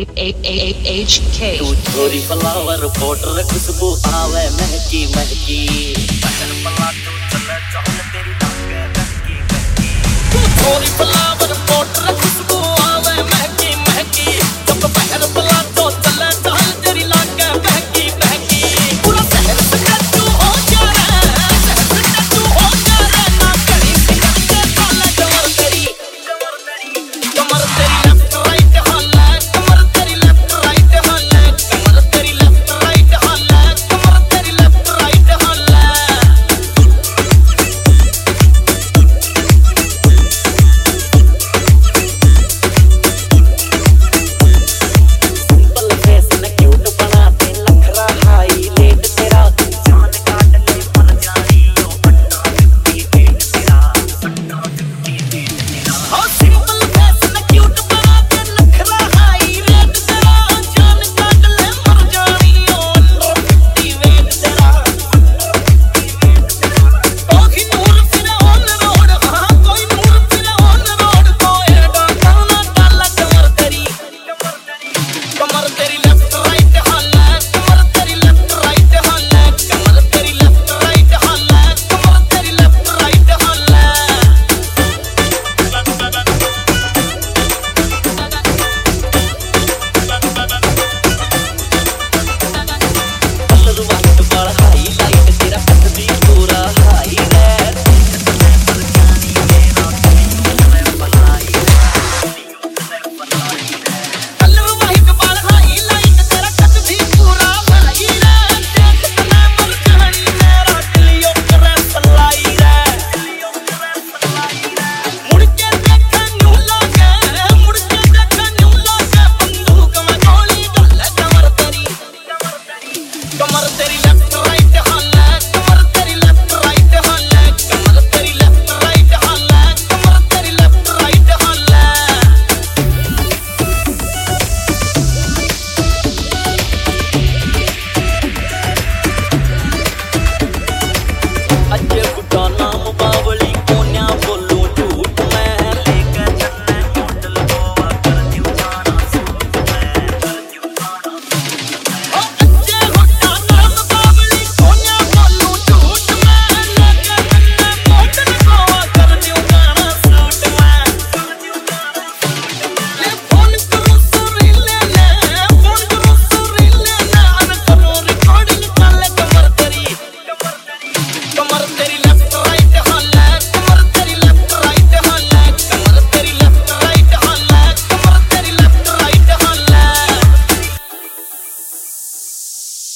HK. तू छोरी flower powder खुशबू आवे महकी महकी